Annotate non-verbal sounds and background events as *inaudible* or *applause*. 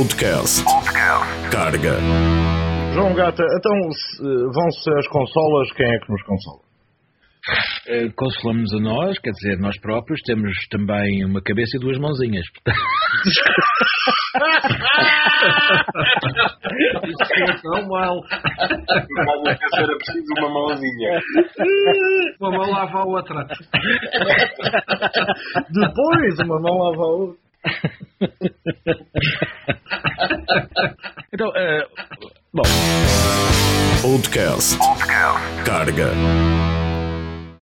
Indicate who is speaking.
Speaker 1: Podcast. Carga.
Speaker 2: João Gata, então se, vão-se as consolas, quem é que nos consola?
Speaker 3: Eh, Consolamos a nós, quer dizer, nós próprios, temos também uma cabeça e duas mãozinhas.
Speaker 4: Isso é tão mal.
Speaker 5: Mas nunca era preciso uma mãozinha.
Speaker 4: Uma mão lava a outra.
Speaker 2: Depois, uma mão lava a outra. *laughs*
Speaker 3: então, eh, bom,
Speaker 1: Podcast. Carga.